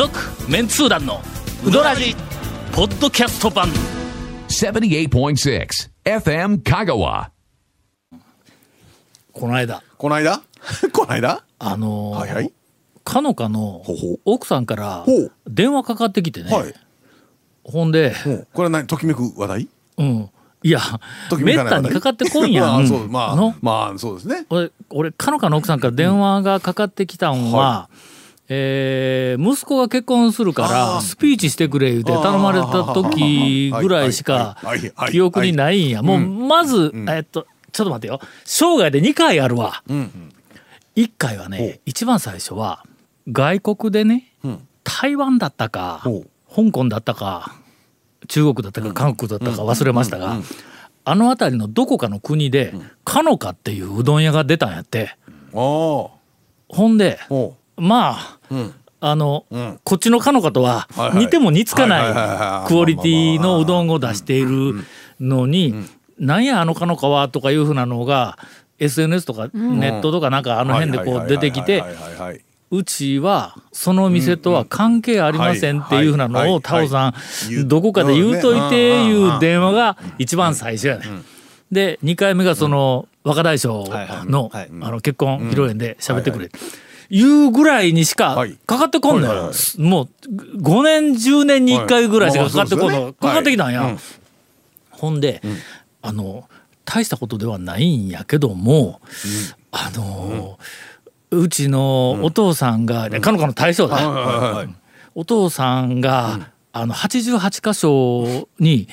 続メンツー団のウドラジポッドキャスト版。78.6 FM Kagawa. この間。この間？この間？あのーはいはい。かのかの奥さんからほう。電話かかってきてね、はい。ほんで、もう。これは何？ときめく話題？うん、いやときめめかない話題？ったにかかってこんや まんあそうまの？あまあそうですね。俺俺かのかの奥さんから電話がかかってきたんは、えー息子が結婚するかあらー。スピーチしてくれ言うて頼まれた時ぐらいしか記憶にないんや。もうまず、えっとちょっと待ってよ。生涯で2回あるわ、1回はね一番最初は外国でね、台湾だったか香港だったか中国だったか韓国だったか忘れましたが、あの辺りのどこかの国で、かのかっていううどん屋が出たんやって。ほほんでうまあ、ん。あの、ん。こっちのかのかとは似ても似つかなはいいクオリティのうどんを出しているのに、なんやあのかのかはとかいうふうなのが SNS とかネットとかなんかあの辺でこう出てきてうちはその店とは関係ありませんっていうふうなのをタオさんどこかで言うといてうんいう電話が一番最初やね。で2回目がその若大将のはいあの結婚披露宴で喋ってくれいうぐらいにしかはい。かかってこんのよ。もう5年10年に1回ぐらいしかかかってこんの。はいかかってきたんや。はい。ほんであの大したことではないんやけどもあのうちのお父さんがかのかの大将だ。お父さんが、あの88箇所に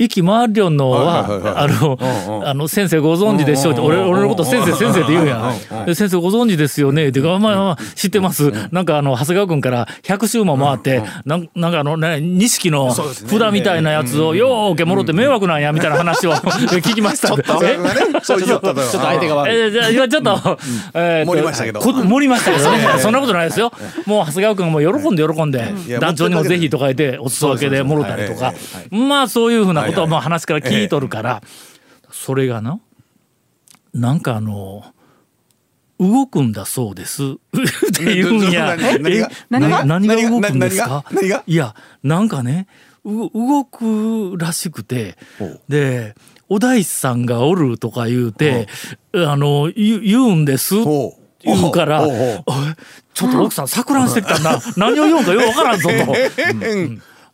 息回りよんのは、あの、あの先生ご存知でしょうって、俺俺のこと先生先生って言うやん。で先生ご存知ですよね。ってまあまあ知ってます。なんかあの長谷川君から100周も回って、なんなんかあのね錦の札みたいなやつをようけもろって迷惑なんやみたいな話を 聞きました。ちょっと相手が悪い。ちょっと、盛りましたけど。こ盛りましたけどね。そんなことないですよ。もう長谷川君がもう喜んで喜んで、団長にもぜひとか言って、お裾分けでもろたりとか、まあそういうふうなことはもう話から聞いとるから、それがな、なんかあの、動くんだそうです。って言うんや。何何が？え何が？何が？動くんですか？いや、なんかね、う動くらしくてで、お大師さんがおるとか言うて、あの、言言うんです。言うから、ちょっと奥さん錯乱してきたな。何を言うんかよくわからんぞと。ほ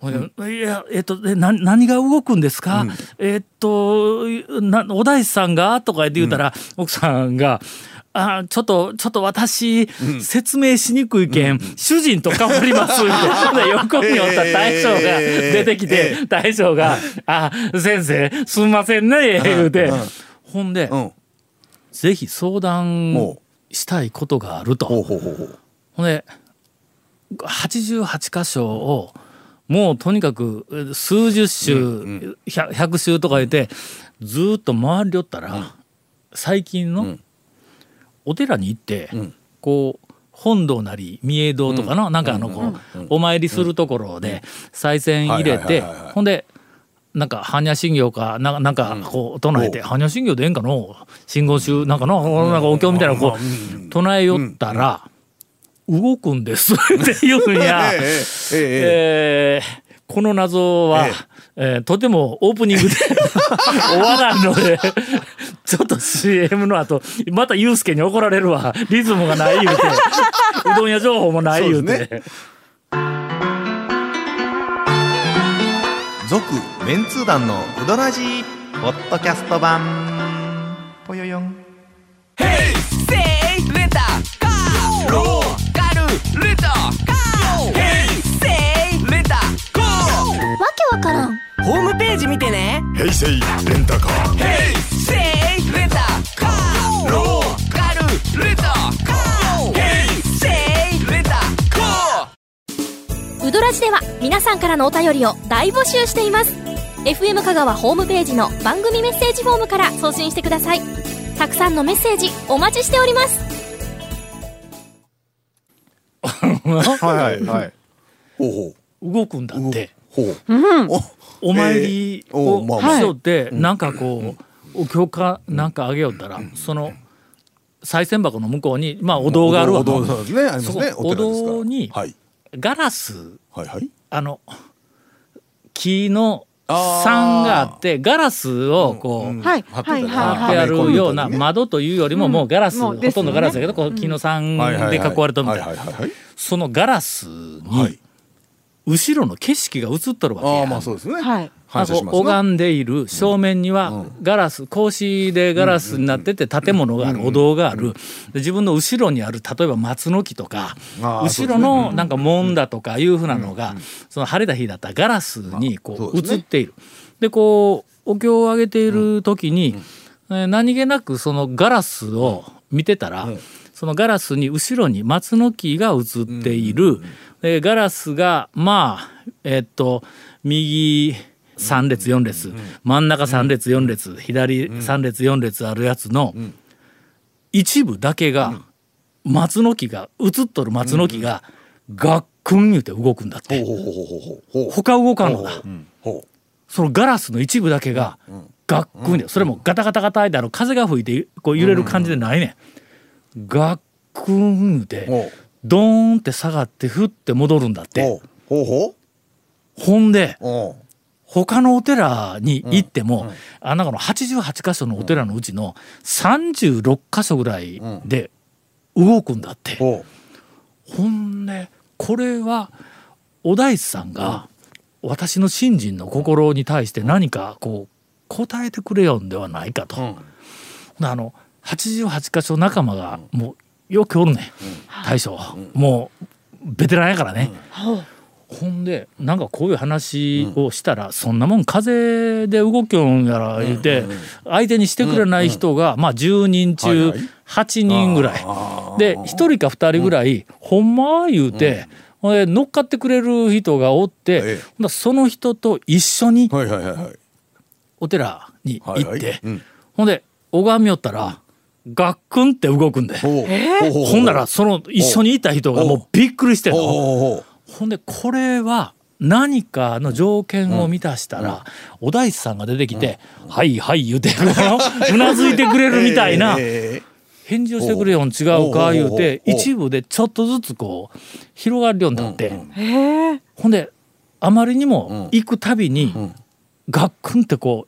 いでいや、えっと、何が動くんですか、えっとな、お大師さんが？とか言って言うたら、奥さんが、あちょっと、ちょっと私、説明しにくいけん、主人と変わります。って。ほんで横におった大将が出てきて、大将が、あ、先生、すんませんね、言うて。ほんで、うん。ぜひ相談ほしたいことがあると。ほんで88箇所をもうとにかくえ数十周、百100周とか言ってずーっと回りよったら、最近のお寺に行って、こう本堂なり御栄堂とかの、なんかあのこう、お参りするところで賽銭入れてほんでなんか般若心経かななんかこう唱えて、般若心経でええんかの真言宗なんかのなんかお経みたいなのこう唱えよったら、動くんです。って言うんや。えええええええーこの謎は、えーとてもオープニングで 終わらんのでちょっと CM の後またユースケに怒られるわ。リズムがない言うて。うどん屋情報もない言うて。続メンツー団のウドラジーポッドキャスト版からん。ホームページ見てね。平成レンタカー。セイレンタカー。ローカルレンタカー。ヘイセイレンタカー。ウドラジでは皆さんからのお便りを大募集しています。FM 香川ホームページの番組メッセージフォームから送信してください。たくさんのメッセージお待ちしております。はいはいはい。ほうほう。動くんだってお。参りえー。おをまあまあ。しとってなんかこうお経かなんかあげよったらその賽銭箱の向こうにまあお堂があるわお堂そうですね。ありますね。そこお堂にはい。ガラスはいはい。あの木の山があってガラスをこう、はい。貼ってあるような窓というよりももうガラス、ほとんどガラスだけどこう木の山で囲われてるみたいな。そのガラスはい。に後ろの景色が映っとるわけや、ああまあそうですね。はい。反射しますな。拝んでいる正面にはガラス格子でガラスになってて建物があるお堂がある。で自分の後ろにある例えば松の木とか後ろのなんか門だとかいうふうなのがその晴れた日だったらガラスにこそう映っている。でこうお経をあげている時にえー何気なくそのガラスを見てたらそのガラスに後ろに松の木が映っている。でガラスがまあえっと右3列4列真ん中3列4列左3列4列あるやつの一部だけが松の木が映っとる松の木がガックン言うて動くんだって。他動かんのだ。そのガラスの一部だけがガックンでそれもガタガタガタってあの風が吹いてこう揺れる感じでないねんガックン言うてほう。ドーンって下がってふって戻るんだって。ほう。ほうほほんで他のお寺に行っても、あなんかの88箇所のお寺のうちの36箇所ぐらいで動くんだって、ほほんでこれはお大師さんが私の信心の心に対して何かこう答えてくれよんではないかと、うん。あの88箇所仲間がもうよくおるね、大将、もうベテランやからね、ほんでなんかこういう話をしたら、そんなもん風で動きょんやら言うて、相手にしてくれない人が、まあ10人はい中はい。8人ぐらい、で1人か2人ぐらい、ほんま言うて、ほんで乗っかってくれる人がおって、その人と一緒にう。はいはいはいはい。お寺に行って、はいはい。うん。ほんで拝みよったら、ガックンって動くんで、ほんならその一緒にいた人がもうびっくりしてんの。ほんでこれは何かの条件を満たしたら、お大師さんが出てきて「はいはい」言うて うなずいてくれるみたいな。ええ返事をしてくれよん違うか言うて一部でちょっとずつこう広がるようになって。ほんであまりにも行くたびにガックンってこ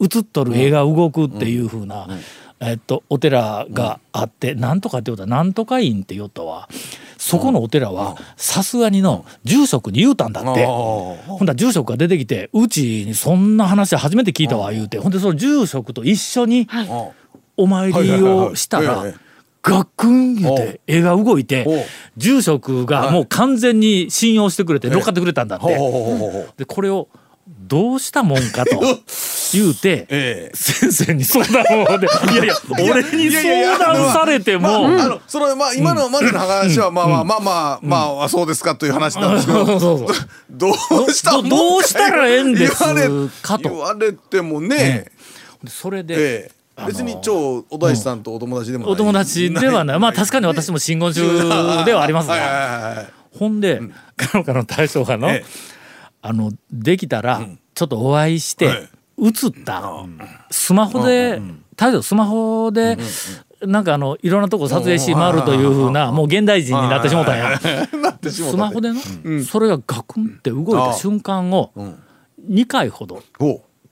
う映っとる絵が動くっていう風な。えっと、お寺があって、なんとかって言うたらなんとか院って言うとはそこのお寺はさすがにの住職に言うたんだって。あほんだら住職が出てきてうちにそんな話初めて聞いたわ言うて。ほんでその住職と一緒にあお参りをしたらガックン言うて絵が動いて住職がもう完全に信用してくれて乗っかってくれたんだって。でこれをどうしたもんかと。言うてええ。先生に相談をでいやいや。俺に相談されても。あのそれまあ今のまでの話はまあまあまあまあまあそうですかという話なんですけど。どうしたもんか。どどうしたらええんですかと。言われてもね。それで、ええ。別に超お大師さんとお友達でもない。お友達ではない。まあ確かに私も真言宗ではありますが。ほんでかのかの大将がのええあのできたらちょっとお会いしてはい。写った。スマホで大将スマホでなんかあのいろんなとこ撮影し回るというふうなもう現代人になってしもたんや。スマホでの？それがガクンって動いた瞬間を2回ほど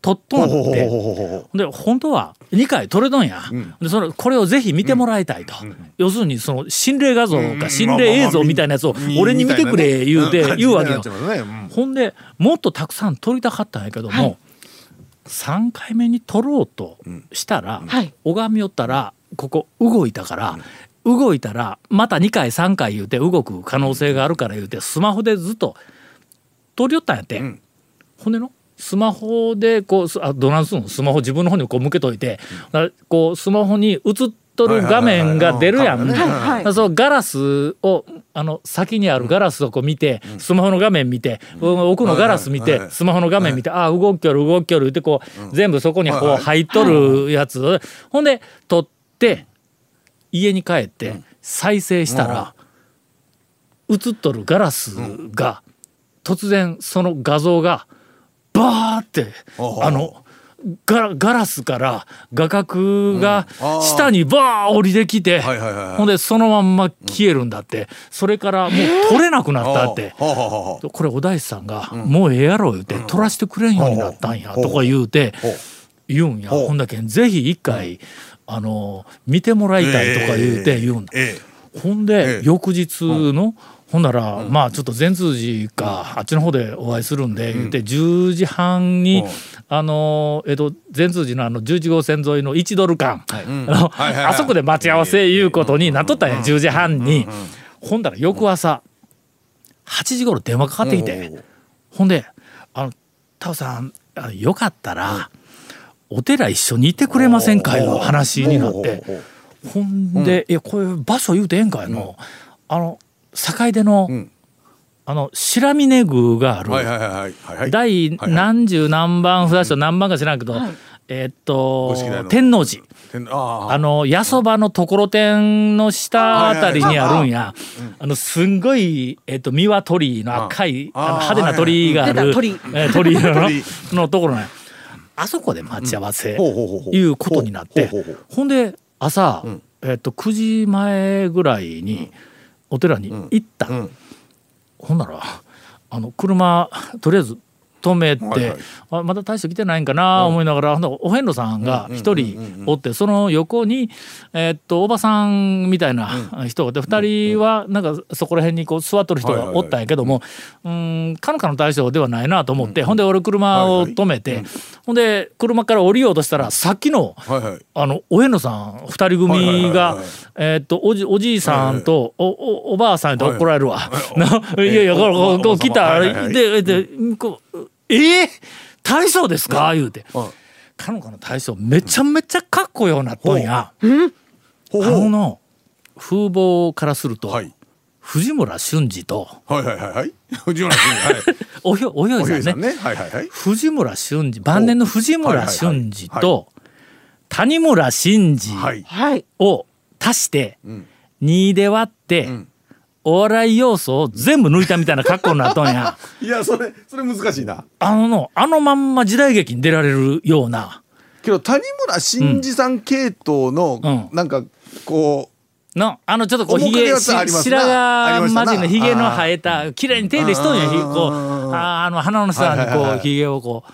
ほ撮っとうんって。で本当は2回撮れとんや、でそれこれをぜひ見てもらいたいと、要するにその心霊画像か心霊映像みたいなやつを俺に見てくれ言うて言うわけよ。ほんでもっとたくさん撮りたかったんやけども、3回目に撮ろうとしたら、はい拝みよったらここ動いたから、動いたらまた2回3回言うて動く可能性があるから言うてスマホでずっと撮りよったんやって。ほんでのスマホでこうすあどないすんの？スマホ自分の方にこう向けといて、こうスマホに映っとる画面が出るやん。はいはいそのガラスをあの先にあるガラスをこう見て、スマホの画面見て、奥のガラス見て、はいはいスマホの画面見て、ああ動きよる動きよるってこう、全部そこにこうはいはい。入っとるやつ、ほんで撮って家に帰って再生したら、映っとるガラスが突然その画像がバーってあのガラガラスから画角が下にバー降りてきて、ほんでそのまんま消えるんだって、それからもう撮れなくなったって。これお大師さんが「もうええやろ」言うて「撮らしてくれんようになったんや」とか言うて言うんや。ほんだけんぜひ一回あの見てもらいたいとか言うて言うんだ。えほんええ。で翌日のほんならまあちょっと善通寺かあっちの方でお会いするんで言って10時半にうん。あのえっと善通寺のあの11号線沿いの1ドル館あそこで待ち合わせいうことになっとったんや10時半に。ほんだら翌朝8時頃電話かかってきて。ほんで「あのタオさんあよかったら、お寺一緒にいてくれませんか?」いう話になってほんで「いやこういう場所言うてええんかいの、あの境出の、ん。あの白峰宮がある、はいはいはいはいはい第何十何番札所何番か知らんけど、えーっと天王寺。天ああの八そばのところてんの下あたりにあるんや。あのすんごいえっと三輪鳥居の赤いあのあ派手な鳥居がある鳥。居えー鳥。居のところなんや。あそこで待ち合わせほうほうほうほう。いうことになって。ほうほうほうほんで朝ん。えっと9時前ぐらいにお寺に行った。んほんならあの車とりあえず止めて、はいはい。あまだ大将来てないんかな思いながら、ほんお遍路さんが一人おって、その横に、えーっとおばさんみたいな人がいて二人はなんかそこら辺にこう座っとる人がおったんやけども、うん。かのかの大将ではないなと思って、ほんで俺車を止めて、ほんで車から降りようとしたらさっきのはいはい。あのお遍路さん二人組はいはいがはいはい。えーっとおじおじいさんとおおおばあさんやと怒られるわ。な いやいやこうこうこう来たはいはいはい。ででこうえー大将ですか？言うて。うん。かのかの大将めちゃめちゃかっこようなっとんや。あのの風貌からすると、はい。藤村俊二と。はいはいはいはい。藤村君はい。おひょおひょさんね。さんね。はいはいはい。藤村俊二。晩年の藤村俊二はいはいと谷村新司はい。はい。を足してん。2で割って、んお笑い要素を全部抜いたみたいな格好になっとんや いやそれそれ難しいな。あののあのまんま時代劇に出られるような。けど谷村新司さん系統のうん。なんかこのあのちょっとこうひげ白髪まじりのひげの生えた綺麗に手入れしとんやひこうああの鼻の下にこうひげをこう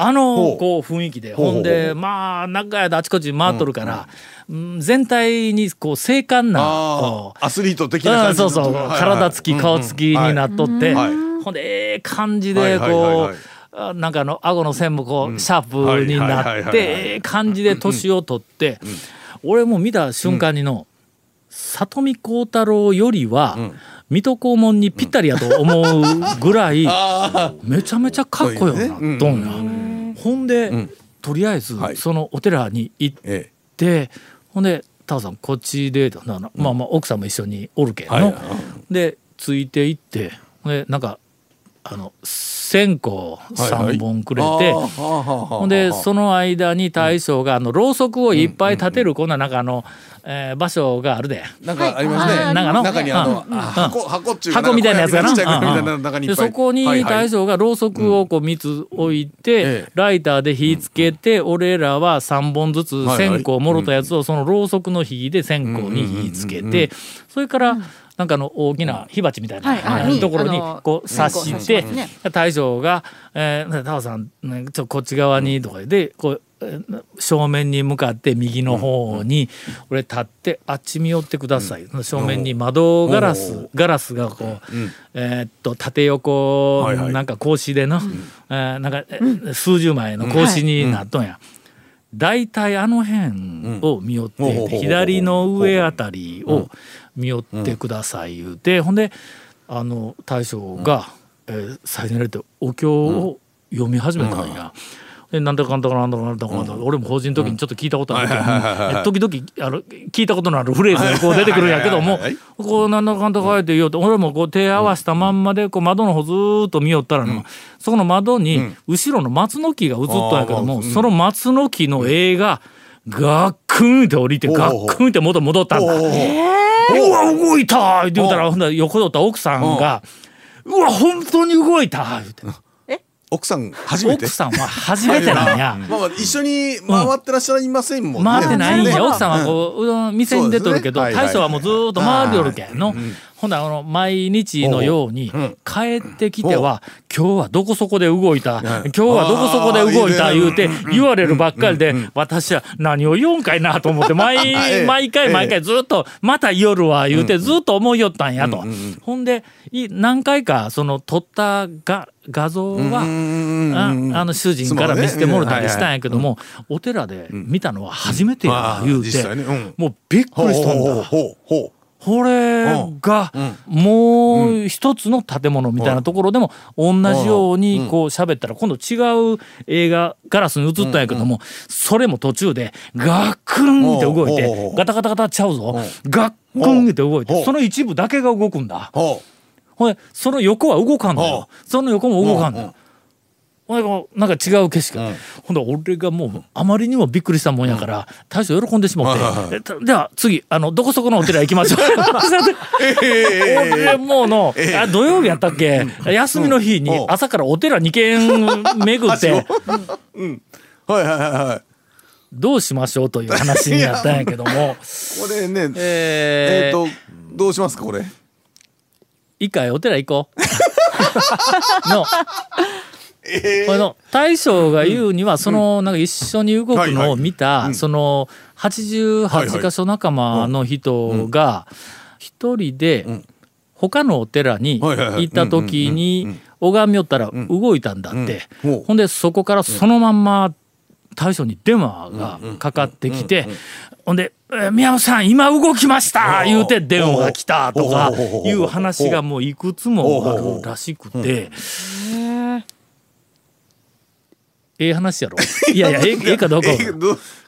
あのこう雰囲気で。ほんでまあ中やであちこち回っとるからうん。全体にこう精悍なアスリート的なそうそう体つき顔つきになっとって、はい。ほんでええ感じはいでこうあなんかあの顎の線もこうシャープになってええ感じで年を取って俺も見た瞬間にの里見幸太郎よりは水戸黄門にぴったりやと思うぐらいめちゃめちゃかっこよくなっとんや。ほんでとりあえずはい。そのお寺に行ってえでほんで「タオさんこっちで」まあまあ奥さんも一緒におるけんの、はいでついていってでなんかあの線香3本くれて、ほんでその間に大将があのろうそくをいっぱい立てるこんななんかあの、えー場所があるで。なんかありますね。はい中の？中にあのうん。あ箱箱っていうか箱みたいなやつがな。でそこに大将がろうそくをこう3つ置いて、ええライターで火つけて、俺らは3本ずつはい線香もろたやつをそのろうそくの火で線香に火つけて、それからなんかあの大きな火鉢みたいな、ところにこう刺して大将が「えー、タオさん、ね、ちょこっち側に」とかでこうえー正面に向かって右の方に俺立ってあっち見寄ってください、正面に窓ガラスガラスがこう、えーっと縦横はいはい。なんか格子での、えーなんか、え数十枚の格子になっとんや。大体あの辺を見寄って、左の上あたりを見寄ってください言うて、ほんであの大将が、えー最初にやれてお経を読み始めたんや。でなんだかんだかなんだかなんだかなんだか、俺も法人の時にちょっと聞いたことあるけど、はいはいはいはいはい。え時々あの聞いたことのあるフレーズがこう出てくるんやけどもこうなんだかんだか言って言おうと俺もこう手合わせたまんまでこう窓の方ずーっと見よったらの、そこの窓に後ろの松の木が映っとんやけども、その松の木の絵がガックンって降りてガックンって元戻ったんだ。ほうほうわ動いたって言うたらほんなら横取った奥さんが「うわ本当に動いた!」言うて。奥さん初めて？奥さんは初めてなんや。まあまあ一緒に回ってらっしゃいませんもんね。回ってないんや、ね奥さんはこううどん店に出とるけど、大将はもうずーっと回りよるけんの、ほんならあの毎日のように帰ってきては、今日はどこそこで動いた、今日はどこそこで動いた言うて言われるばっかりで、私は何を言うんかいなと思って毎 ええ。毎回毎回ずっとまた夜は言うてずっと思いよったんやと。ほんでい何回かその撮ったが画像は、ああの主人から見せてもらったりしたんやけども、お寺で見たのは初めてや言うて、もうびっくりしとんだ。これがもう一つの建物みたいなところでも同じようにこう喋ったら今度違う映画ガラスに映ったんやけどもそれも途中でガックンって動いてガタガタガタちゃうぞ。ガックンって動いてその一部だけが動くんだ。ほほんでその横は動かんのよ。その横も動かんのよ。ほんなんか違う景色。が、ほんで俺がもうあまりにもびっくりしたもんやから大将喜んでしもって、では次あのどこそこのお寺行きましょう。俺もうの、あ土曜日やったっけ、休みの日に朝からお寺2軒巡って、はいはいはいはい。どうしましょうという話になったんやけども。これね、えー。えっとどうしますかこれ？一回お寺行こう。の、この大将が言うには、そのなんか一緒に動くのを見た、その88箇所仲間の人が一人で他のお寺に行った時に拝みよったら動いたんだって。うん。ほんでそこからそのまんま大将に電話がかかってきて、ほんで、えー宮本さん、今動きました言うて電話が来たとかいう話がもういくつもあるらしくて、ええ話やろ。いやいや、ええええかどうか。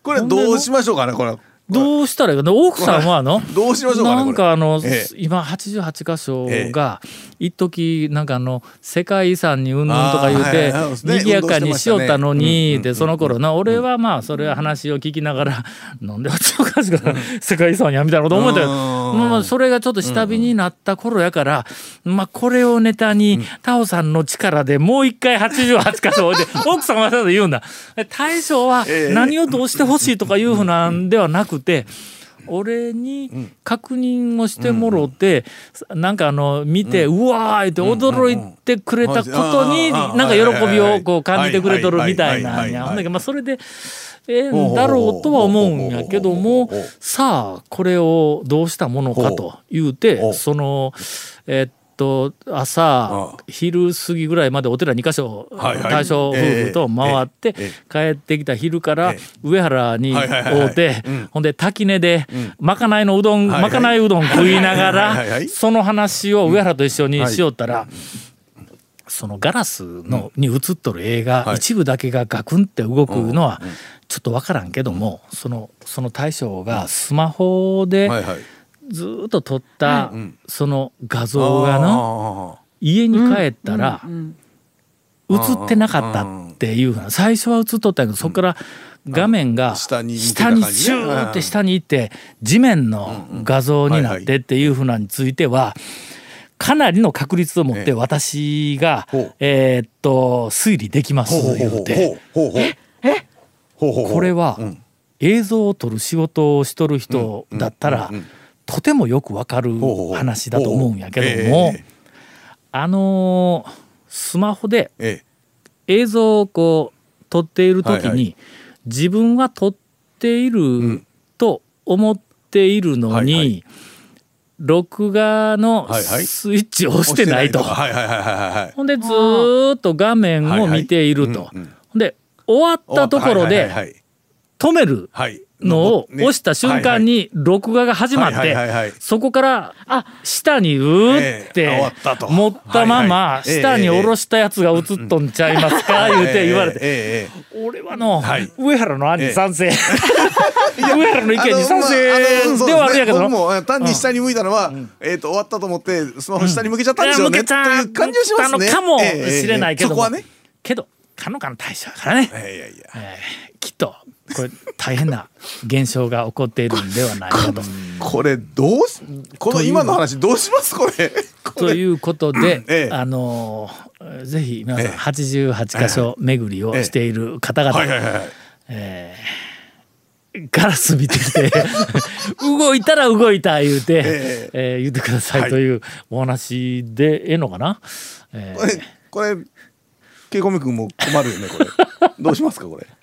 これどうしましょうかねこれ。どうしたらいいか。な奥さんはあの、どうしましょうかねなんかあの、ええ。今88箇所が一時なんかあの世界遺産にうんぬんとか言うて賑やかにしよったのにでその頃な俺はまあそれは話を聞きながらなんで88箇所が世界遺産やみたいなこと思ったけどうん。まあそれがちょっと下火になった頃やからまあこれをネタにタオさんの力でもう一回88箇所置いて奥さんはただ言うんだ。大将は何をどうしてほしいとかいうふうなんではなくて俺に確認をしてもろて、なんかあの見て、うわーって驚いてくれたことに、うんうんうん。なんか喜びをこう感じてくれとるみたいなんや。ほんだけどまあそれでええんだろうとは思うんやけどもさあこれをどうしたものかと言うほてうそのえっと朝昼過ぎぐらいまでお寺2か所大正夫婦と回ってええ。帰ってきた昼からえ上原に会うてうん。ほんで滝根でまかないのうどんまかないうどん食いながらその話を上原と一緒にしよったらそのガラスのに映っとる映画はい。一部だけがガクンって動くのはちょっと分からんけどもそのその大将がスマホで。ずーっと撮ったん。その画像がのあ家に帰ったら映ってなかったっていうふうな最初は映っとったけどそこから画面が下にシューって下に行って地面の画像になってっていうふうなについてはかなりの確率を持って私がえーっと推理できます言うてこれはうん。映像を撮る仕事をしとる人だったらうんうんとてもよくわかる話だと思うんやけどもあのースマホでえ映像をこう撮っている時に、自分は撮っていると思っているのに、録画のスイッチを押してないと。ほんでずーっと画面を見ていると。で終わったところではいはいはい止める。はいはいのをね押した瞬間に録画が始まっはいてそこから下にうーっええて終わったと。持ったまま下に下ろしたやつが映っとんちゃいますか言うて言われて。俺はのはい。上原の案に賛成。上え原の意見に賛成ではあるんやけど。そうですね。僕もえ単に下に向いたのは、えっ、と終わったと思ってスマホ下に向けちゃったんでしょうね、いや向けちゃという感じはしますね。かもしれないけども。そこはね。けどかのかの大将やからね。いやいやいや。えーきっとこれ大変な現象が起こっているんではないかと。これどうしこの今の話どうします？これ。ことれいうことで、ええあのーーぜひ皆さん88箇所巡りをしている方々、はいはいはい。ガラス見てきて 動いたら動いた言うて、ええー言ってくださいというお話でええのかな、えこれ、これ、ケイコミ君も困るよね、これ。どうしますか、これ？